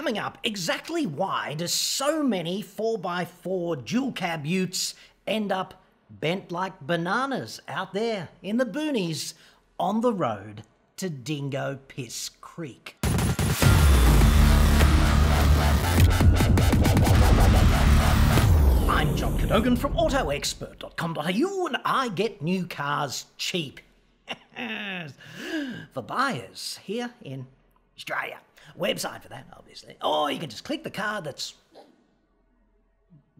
coming up, exactly why do so many 4x4 dual cab utes end up bent like bananas out there in the boonies on the road to Dingo Piss Creek? I'm John Cadogan from AutoExpert.com.au and I get new cars cheap. for buyers here in Australia. Website for that, obviously. Or you can just click the card that's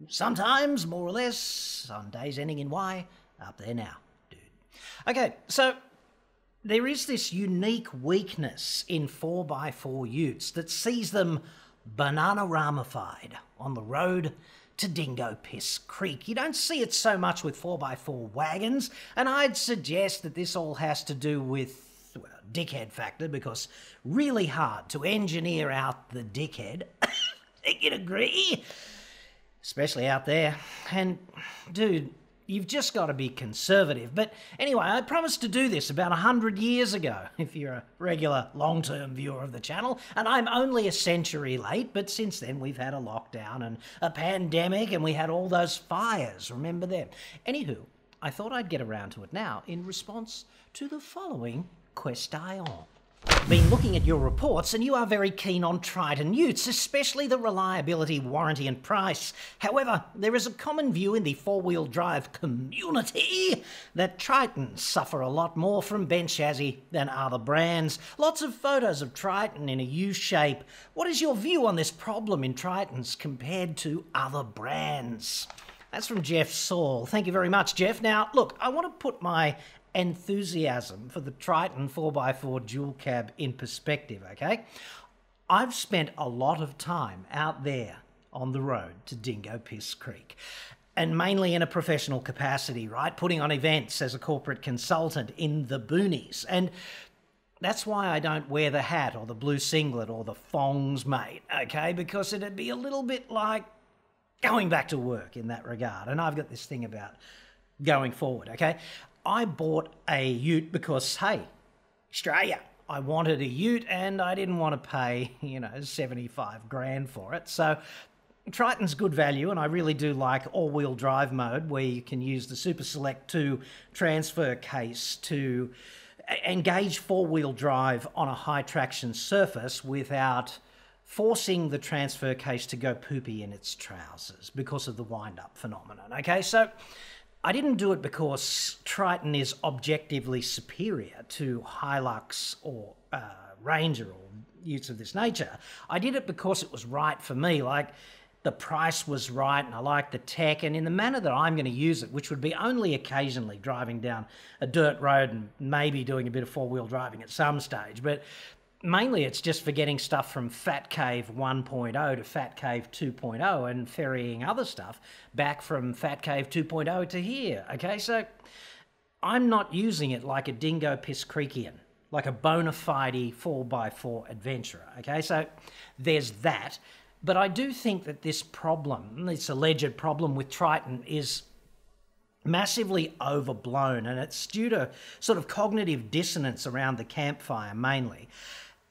sometimes more or less on days ending in Y up there now, dude. Okay, so there is this unique weakness in 4x4 utes that sees them banana ramified on the road to Dingo Piss Creek. You don't see it so much with 4x4 wagons, and I'd suggest that this all has to do with dickhead factor because really hard to engineer out the dickhead. Think you'd agree? Especially out there. And, dude, you've just got to be conservative. But anyway, I promised to do this about a hundred years ago, if you're a regular long term viewer of the channel, and I'm only a century late, but since then we've had a lockdown and a pandemic, and we had all those fires. Remember them? Anywho, I thought I'd get around to it now in response to the following question been looking at your reports and you are very keen on Triton utes, especially the reliability, warranty and price. However, there is a common view in the four-wheel drive community that Tritons suffer a lot more from bent chassis than other brands. Lots of photos of Triton in a U-shape. What is your view on this problem in Tritons compared to other brands? That's from Jeff Saul. Thank you very much, Jeff. Now, look, I want to put my enthusiasm for the Triton 4x4 dual cab in perspective, okay? I've spent a lot of time out there on the road to Dingo Piss Creek. And mainly in a professional capacity, right? Putting on events as a corporate consultant in the boonies. And that's why I don't wear the hat or the blue singlet or the thongs, mate, okay? Because it'd be a little bit like going back to work in that regard. And I've got this thing about going forward, okay? I bought a ute because, hey, Australia, I wanted a ute and I didn't want to pay, you know, 75 grand for it. So Triton's good value, and I really do like all-wheel drive mode, where you can use the Super Select 2 transfer case to engage four-wheel drive on a high-traction surface without forcing the transfer case to go poopy in its trousers because of the wind-up phenomenon. Okay, so I didn't do it because Triton is objectively superior to Hilux or uh, Ranger or utes of this nature. I did it because it was right for me. Like the price was right and I liked the tech and in the manner that I'm going to use it, which would be only occasionally driving down a dirt road and maybe doing a bit of four wheel driving at some stage. But mainly it's just for getting stuff from Fat Cave 1.0 to Fat Cave 2.0 and ferrying other stuff back from Fat Cave 2.0 to here. Okay, so I'm not using it like a Dingo Piss Creekian, like a bona fide 4x4 adventurer. Okay, so there's that. But I do think that this problem, this alleged problem with Triton, is massively overblown and it's due to sort of cognitive dissonance around the campfire mainly.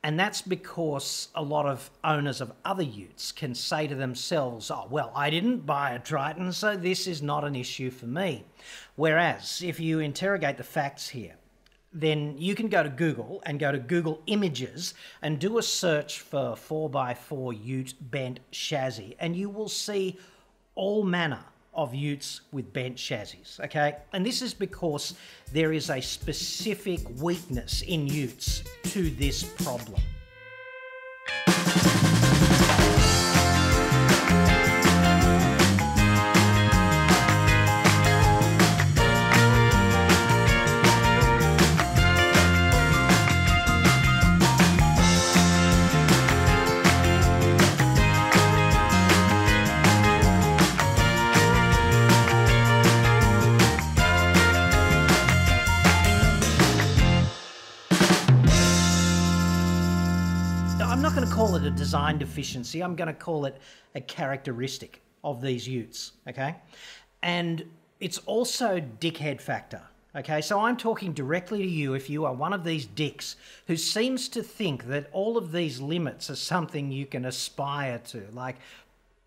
And that's because a lot of owners of other utes can say to themselves, oh, well, I didn't buy a Triton, so this is not an issue for me. Whereas if you interrogate the facts here, then you can go to Google and go to Google Images and do a search for 4x4 ute bent chassis, and you will see all manner of utes with bent chassis, okay? And this is because there is a specific weakness in utes to this problem. Call it a design deficiency. I'm going to call it a characteristic of these utes, okay? And it's also dickhead factor Okay, so I'm talking directly to you if you are one of these dicks who seems to think that all of these limits are something you can aspire to. Like,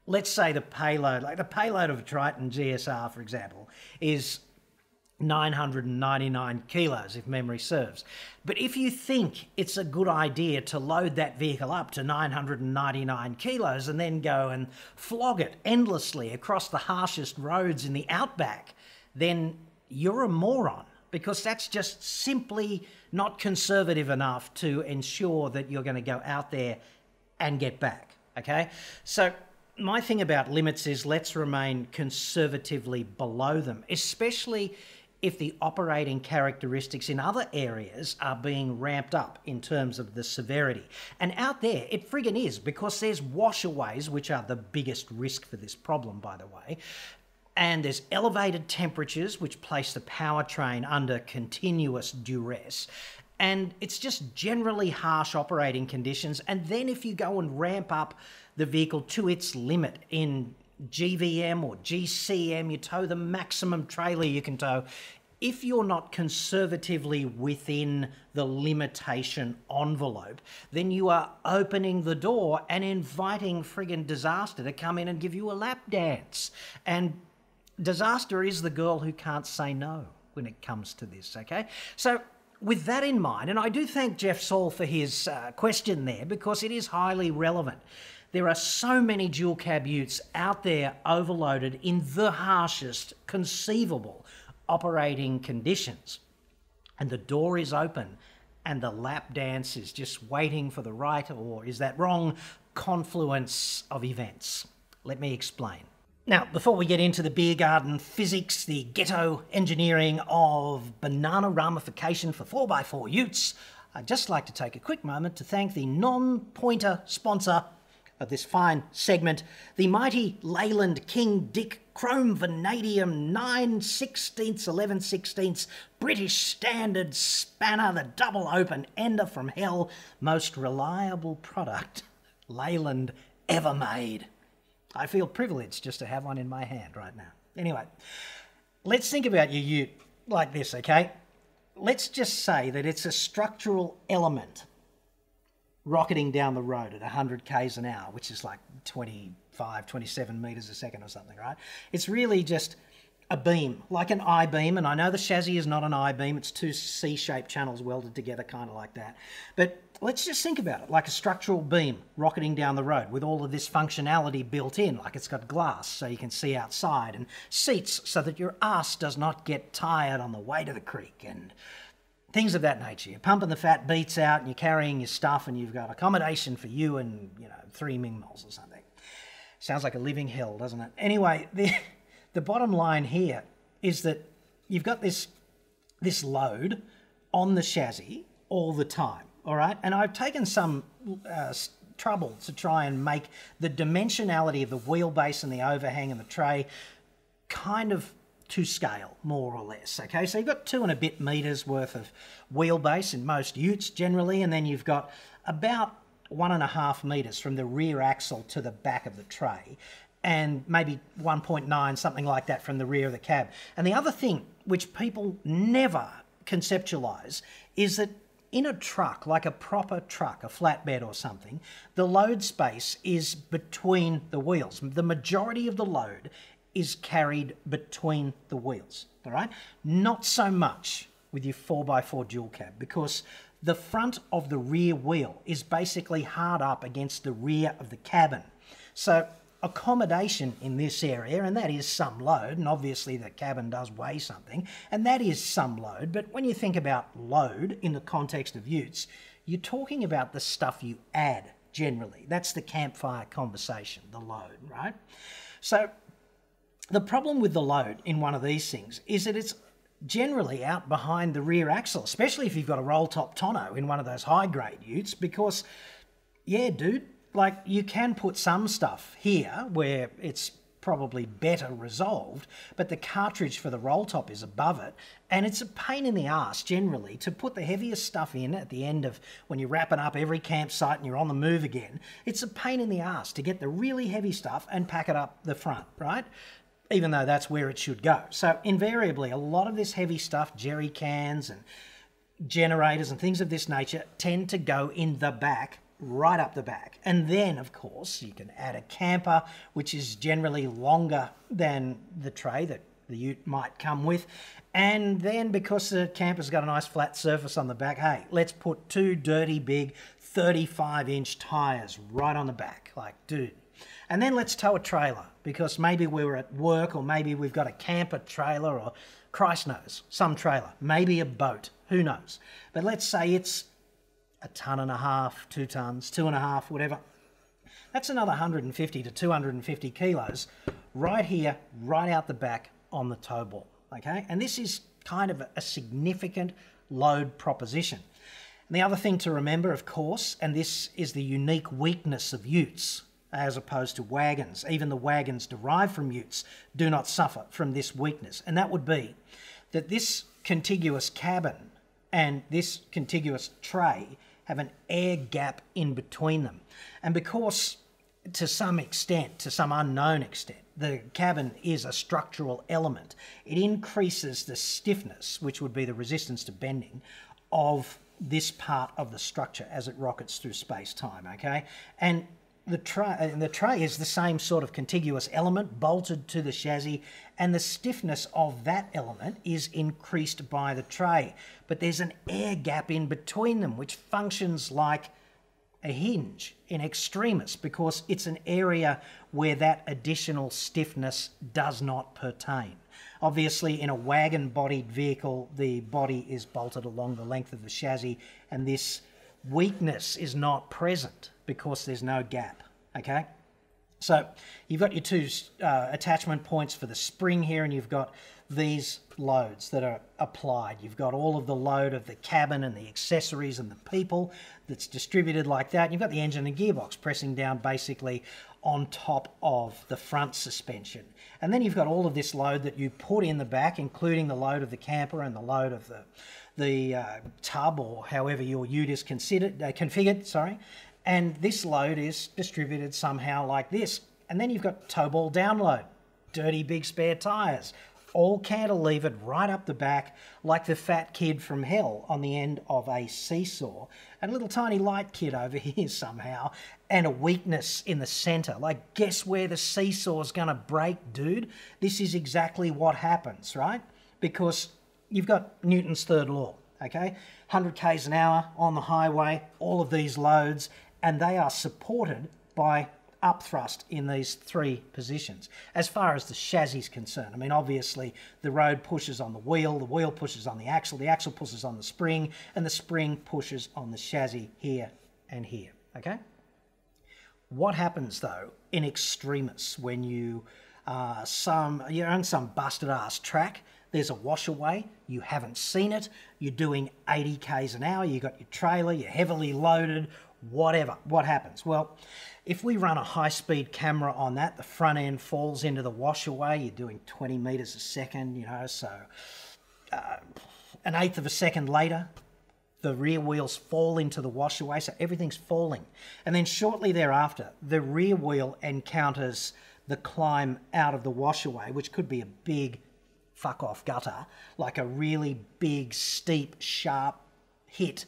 let's say the payload, like the payload of a Triton GSR, for example, is 999 kilos, if memory serves. But if you think it's a good idea to load that vehicle up to 999 kilos and then go and flog it endlessly across the harshest roads in the outback, then you're a moron because that's just simply not conservative enough to ensure that you're going to go out there and get back. Okay? So, my thing about limits is let's remain conservatively below them, especially if the operating characteristics in other areas are being ramped up in terms of the severity. And out there, it friggin' is because there's washaways, which are the biggest risk for this problem, by the way. And there's elevated temperatures, which place the powertrain under continuous duress. And it's just generally harsh operating conditions. And then if you go and ramp up the vehicle to its limit in GVM or GCM, you tow the maximum trailer you can tow. If you're not conservatively within the limitation envelope, then you are opening the door and inviting friggin' disaster to come in and give you a lap dance. And disaster is the girl who can't say no when it comes to this, okay? So, with that in mind, and I do thank Jeff Saul for his uh, question there because it is highly relevant. There are so many dual cab utes out there overloaded in the harshest conceivable operating conditions. And the door is open and the lap dance is just waiting for the right, or is that wrong, confluence of events. Let me explain. Now, before we get into the beer garden physics, the ghetto engineering of banana ramification for 4x4 utes, I'd just like to take a quick moment to thank the non pointer sponsor of this fine segment, the mighty Leyland King Dick Chrome Vanadium 9 16ths, 11 16ths British Standard Spanner, the double open ender from hell, most reliable product Leyland ever made. I feel privileged just to have one in my hand right now. Anyway, let's think about your ute like this, okay? Let's just say that it's a structural element rocketing down the road at 100 k's an hour, which is like 25, 27 meters a second or something, right? It's really just a beam, like an I beam. And I know the chassis is not an I beam, it's two C shaped channels welded together, kind of like that. But let's just think about it like a structural beam rocketing down the road with all of this functionality built in, like it's got glass so you can see outside, and seats so that your ass does not get tired on the way to the creek, and things of that nature. You're pumping the fat beats out and you're carrying your stuff and you've got accommodation for you and, you know, three Ming moles or something. Sounds like a living hell, doesn't it? Anyway, the, the bottom line here is that you've got this, this load on the chassis all the time, all right? And I've taken some uh, trouble to try and make the dimensionality of the wheelbase and the overhang and the tray kind of to scale, more or less. Okay, so you've got two and a bit meters worth of wheelbase in most utes generally, and then you've got about one and a half meters from the rear axle to the back of the tray, and maybe 1.9, something like that, from the rear of the cab. And the other thing which people never conceptualize is that in a truck, like a proper truck, a flatbed or something, the load space is between the wheels. The majority of the load is carried between the wheels, all right? Not so much with your 4x4 dual cab because the front of the rear wheel is basically hard up against the rear of the cabin. So accommodation in this area, and that is some load, and obviously the cabin does weigh something, and that is some load, but when you think about load in the context of utes, you're talking about the stuff you add generally. That's the campfire conversation, the load, right? So the problem with the load in one of these things is that it's generally out behind the rear axle, especially if you've got a roll top tonneau in one of those high grade utes, because, yeah, dude, like you can put some stuff here where it's probably better resolved, but the cartridge for the roll top is above it, and it's a pain in the ass generally to put the heaviest stuff in at the end of when you're wrapping up every campsite and you're on the move again. It's a pain in the ass to get the really heavy stuff and pack it up the front, right? Even though that's where it should go. So invariably, a lot of this heavy stuff, jerry cans and generators and things of this nature, tend to go in the back right up the back. And then, of course, you can add a camper, which is generally longer than the tray that the ute might come with. And then, because the camper's got a nice flat surface on the back, hey, let's put two dirty big 35 inch tyres right on the back. Like, dude. And then let's tow a trailer because maybe we were at work or maybe we've got a camper trailer or Christ knows, some trailer, maybe a boat, who knows. But let's say it's a ton and a half, two tons, two and a half, whatever. That's another 150 to 250 kilos right here, right out the back on the tow ball. Okay, and this is kind of a significant load proposition. And the other thing to remember, of course, and this is the unique weakness of utes as opposed to wagons. Even the wagons derived from utes do not suffer from this weakness, and that would be that this contiguous cabin and this contiguous tray have an air gap in between them. And because, to some extent, to some unknown extent, the cabin is a structural element, it increases the stiffness, which would be the resistance to bending, of this part of the structure as it rockets through space time, okay? And the tray, uh, the tray is the same sort of contiguous element bolted to the chassis, and the stiffness of that element is increased by the tray. But there's an air gap in between them, which functions like a hinge in extremis because it's an area where that additional stiffness does not pertain. Obviously, in a wagon bodied vehicle, the body is bolted along the length of the chassis, and this weakness is not present because there's no gap, okay? So you've got your two uh, attachment points for the spring here, and you've got these loads that are applied. You've got all of the load of the cabin and the accessories and the people that's distributed like that. You've got the engine and gearbox pressing down basically on top of the front suspension. And then you've got all of this load that you put in the back, including the load of the camper and the load of the the uh, tub or however your ute is considered uh, configured. Sorry, and this load is distributed somehow like this. And then you've got tow ball download, dirty big spare tyres, all cantilevered right up the back like the fat kid from hell on the end of a seesaw. And a little tiny light kid over here somehow, and a weakness in the centre. Like, guess where the seesaw's gonna break, dude? This is exactly what happens, right? Because you've got Newton's third law, okay? 100 k's an hour on the highway, all of these loads, and they are supported by upthrust in these three positions. As far as the chassis is concerned, I mean, obviously the road pushes on the wheel, the wheel pushes on the axle, the axle pushes on the spring, and the spring pushes on the chassis here and here, okay? What happens though in extremis when you uh, some you're on some busted ass track there's a washaway, you haven't seen it, you're doing 80 k's an hour, you got your trailer, you're heavily loaded, whatever. What happens? Well, if we run a high speed camera on that, the front end falls into the washaway, you're doing 20 meters a second, you know, so uh, an eighth of a second later, the rear wheels fall into the washaway, so everything's falling. And then shortly thereafter, the rear wheel encounters the climb out of the washaway, which could be a big fuck off gutter, like a really big, steep, sharp hit.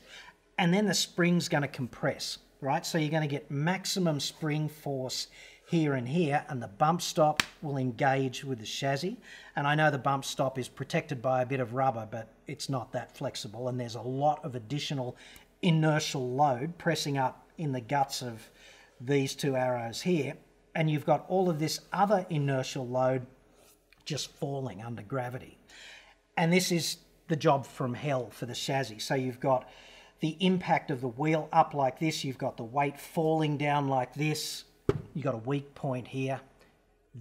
And then the spring's going to compress, right? So you're going to get maximum spring force here and here, and the bump stop will engage with the chassis. And I know the bump stop is protected by a bit of rubber, but it's not that flexible, and there's a lot of additional inertial load pressing up in the guts of these two arrows here. And you've got all of this other inertial load just falling under gravity. And this is the job from hell for the chassis. So you've got the impact of the wheel up like this, you've got the weight falling down like this, you've got a weak point here.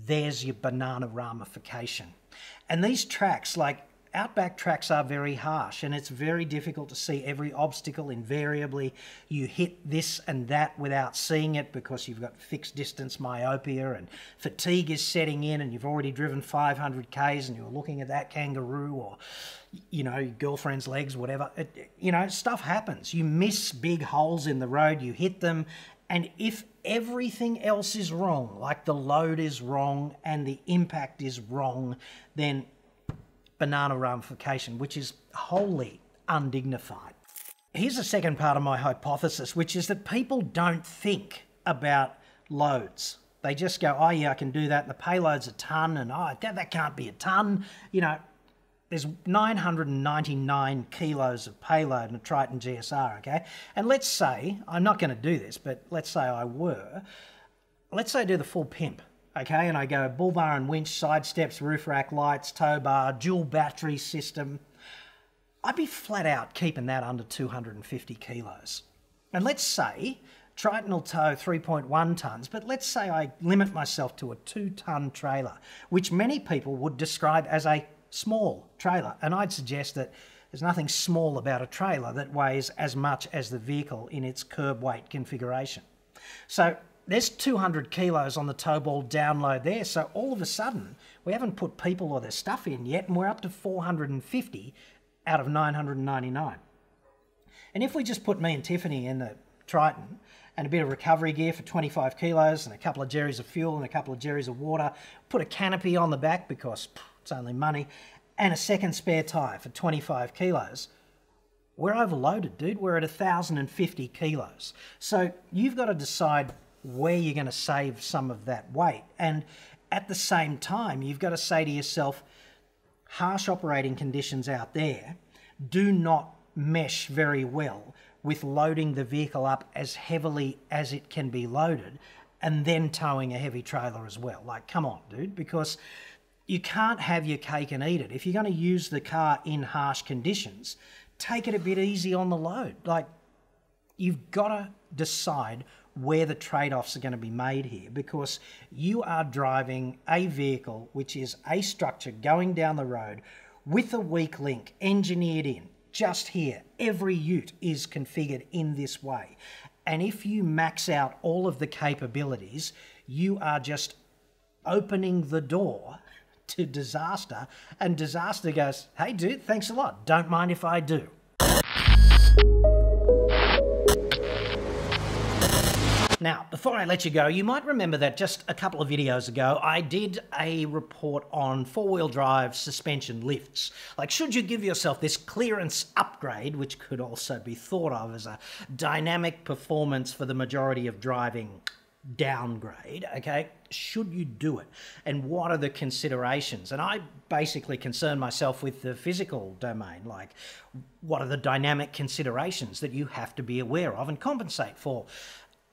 There's your banana ramification. And these tracks, like outback tracks are very harsh and it's very difficult to see every obstacle. Invariably, you hit this and that without seeing it because you've got fixed distance myopia and fatigue is setting in and you've already driven 500 Ks and you're looking at that kangaroo or, you know, your girlfriend's legs, whatever. It, you know, stuff happens. You miss big holes in the road, you hit them, and if everything else is wrong, like the load is wrong and the impact is wrong, then banana ramification, which is wholly undignified. Here's the second part of my hypothesis, which is that people don't think about loads. They just go, oh, yeah, I can do that. And the payload's a ton, and oh, that, that can't be a ton. You know, there's 999 kilos of payload in a Triton GSR, okay? And let's say, I'm not going to do this, but let's say I were. Let's say I do the full pimp, okay? And I go bull bar and winch, side steps, roof rack, lights, tow bar, dual battery system. I'd be flat out keeping that under 250 kilos. And let's say Triton will tow 3.1 tonnes, but let's say I limit myself to a two tonne trailer, which many people would describe as a small trailer. And I'd suggest that there's nothing small about a trailer that weighs as much as the vehicle in its curb weight configuration. So there's 200 kilos on the tow ball download there. So all of a sudden, we haven't put people or their stuff in yet, and we're up to 450 out of 999. And if we just put me and Tiffany in the Triton, and a bit of recovery gear for 25 kilos and a couple of jerrys of fuel and a couple of jerrys of water. Put a canopy on the back because pff, it's only money, and a second spare tyre for 25 kilos. We're overloaded, dude. We're at 1,050 kilos. So you've got to decide where you're going to save some of that weight. And at the same time, you've got to say to yourself, harsh operating conditions out there do not mesh very well with loading the vehicle up as heavily as it can be loaded and then towing a heavy trailer as well. Like, come on, dude, because you can't have your cake and eat it. If you're going to use the car in harsh conditions, take it a bit easy on the load. Like, you've got to decide where the trade offs are going to be made here because you are driving a vehicle which is a structure going down the road with a weak link engineered in just here. Every ute is configured in this way. And if you max out all of the capabilities, you are just opening the door to disaster. And disaster goes, hey, dude, thanks a lot. Don't mind if I do. Now, before I let you go, you might remember that just a couple of videos ago, I did a report on four-wheel drive suspension lifts. Like, should you give yourself this clearance upgrade, which could also be thought of as a dynamic performance for the majority of driving downgrade, okay? Should you do it? And what are the considerations? And I basically concern myself with the physical domain, like what are the dynamic considerations that you have to be aware of and compensate for?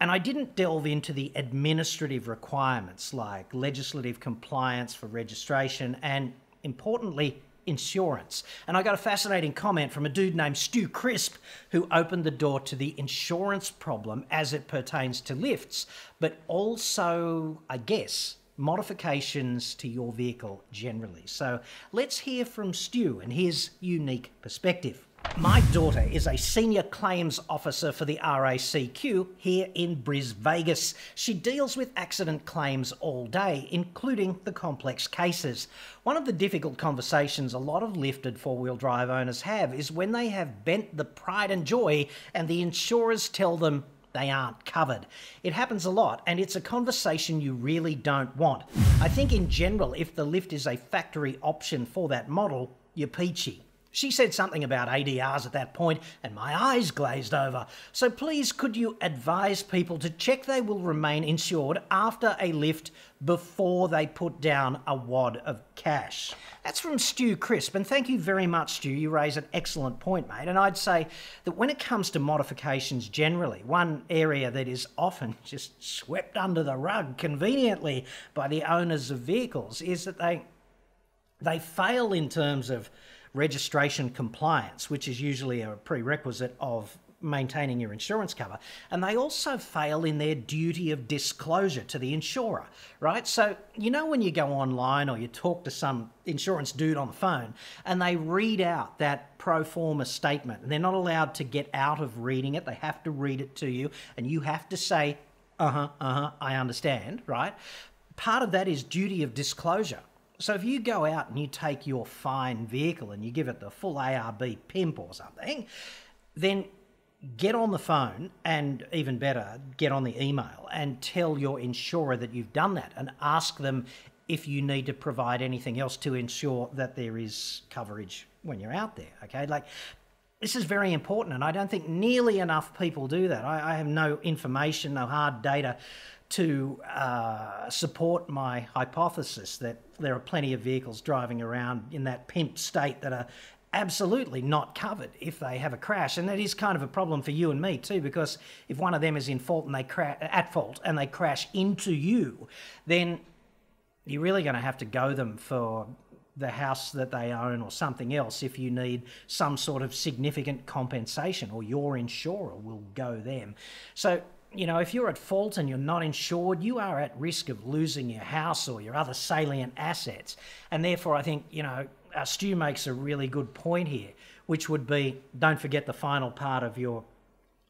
And I didn't delve into the administrative requirements like legislative compliance for registration and, importantly, insurance. And I got a fascinating comment from a dude named Stu Crisp who opened the door to the insurance problem as it pertains to lifts, but also, I guess, modifications to your vehicle generally. So let's hear from Stu and his unique perspective. My daughter is a senior claims officer for the RACQ here in Bris Vegas. She deals with accident claims all day, including the complex cases. One of the difficult conversations a lot of lifted four wheel drive owners have is when they have bent the pride and joy and the insurers tell them they aren't covered. It happens a lot, and it's a conversation you really don't want. I think, in general, if the lift is a factory option for that model, you're peachy. She said something about ADRs at that point, and my eyes glazed over. So please, could you advise people to check they will remain insured after a lift before they put down a wad of cash? That's from Stu Crisp, and thank you very much, Stu. You raise an excellent point, mate. And I'd say that when it comes to modifications generally, one area that is often just swept under the rug conveniently by the owners of vehicles is that they they fail in terms of registration compliance, which is usually a prerequisite of maintaining your insurance cover. And they also fail in their duty of disclosure to the insurer, right? So, you know, when you go online or you talk to some insurance dude on the phone and they read out that pro forma statement and they're not allowed to get out of reading it, they have to read it to you and you have to say, uh huh, uh huh, I understand, right? Part of that is duty of disclosure. So if you go out and you take your fine vehicle and you give it the full ARB pimp or something, then get on the phone and even better, get on the email and tell your insurer that you've done that and ask them if you need to provide anything else to ensure that there is coverage when you're out there. Okay, like this is very important, and I don't think nearly enough people do that. I, I have no information, no hard data to uh, support my hypothesis that there are plenty of vehicles driving around in that pimp state that are absolutely not covered if they have a crash. And that is kind of a problem for you and me too because if one of them is in fault and they cra- at fault and they crash into you then you're really going to have to go them for the house that they own or something else if you need some sort of significant compensation or your insurer will go them. So you know, if you're at fault and you're not insured, you are at risk of losing your house or your other salient assets. And therefore, I think, you know, uh, Stu makes a really good point here, which would be don't forget the final part of your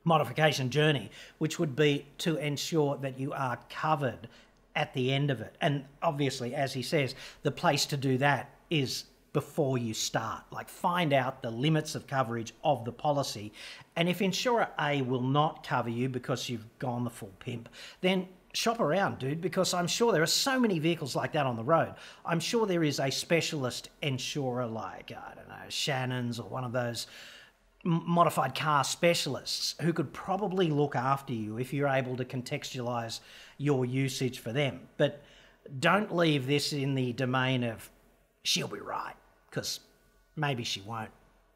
modification journey, which would be to ensure that you are covered at the end of it. And obviously, as he says, the place to do that is before you start. Like, find out the limits of coverage of the policy. And if insurer A will not cover you because you've gone the full pimp, then shop around, dude, because I'm sure there are so many vehicles like that on the road. I'm sure there is a specialist insurer like, I don't know, Shannon's or one of those modified car specialists who could probably look after you if you're able to contextualize your usage for them. But don't leave this in the domain of she'll be right because maybe she won't.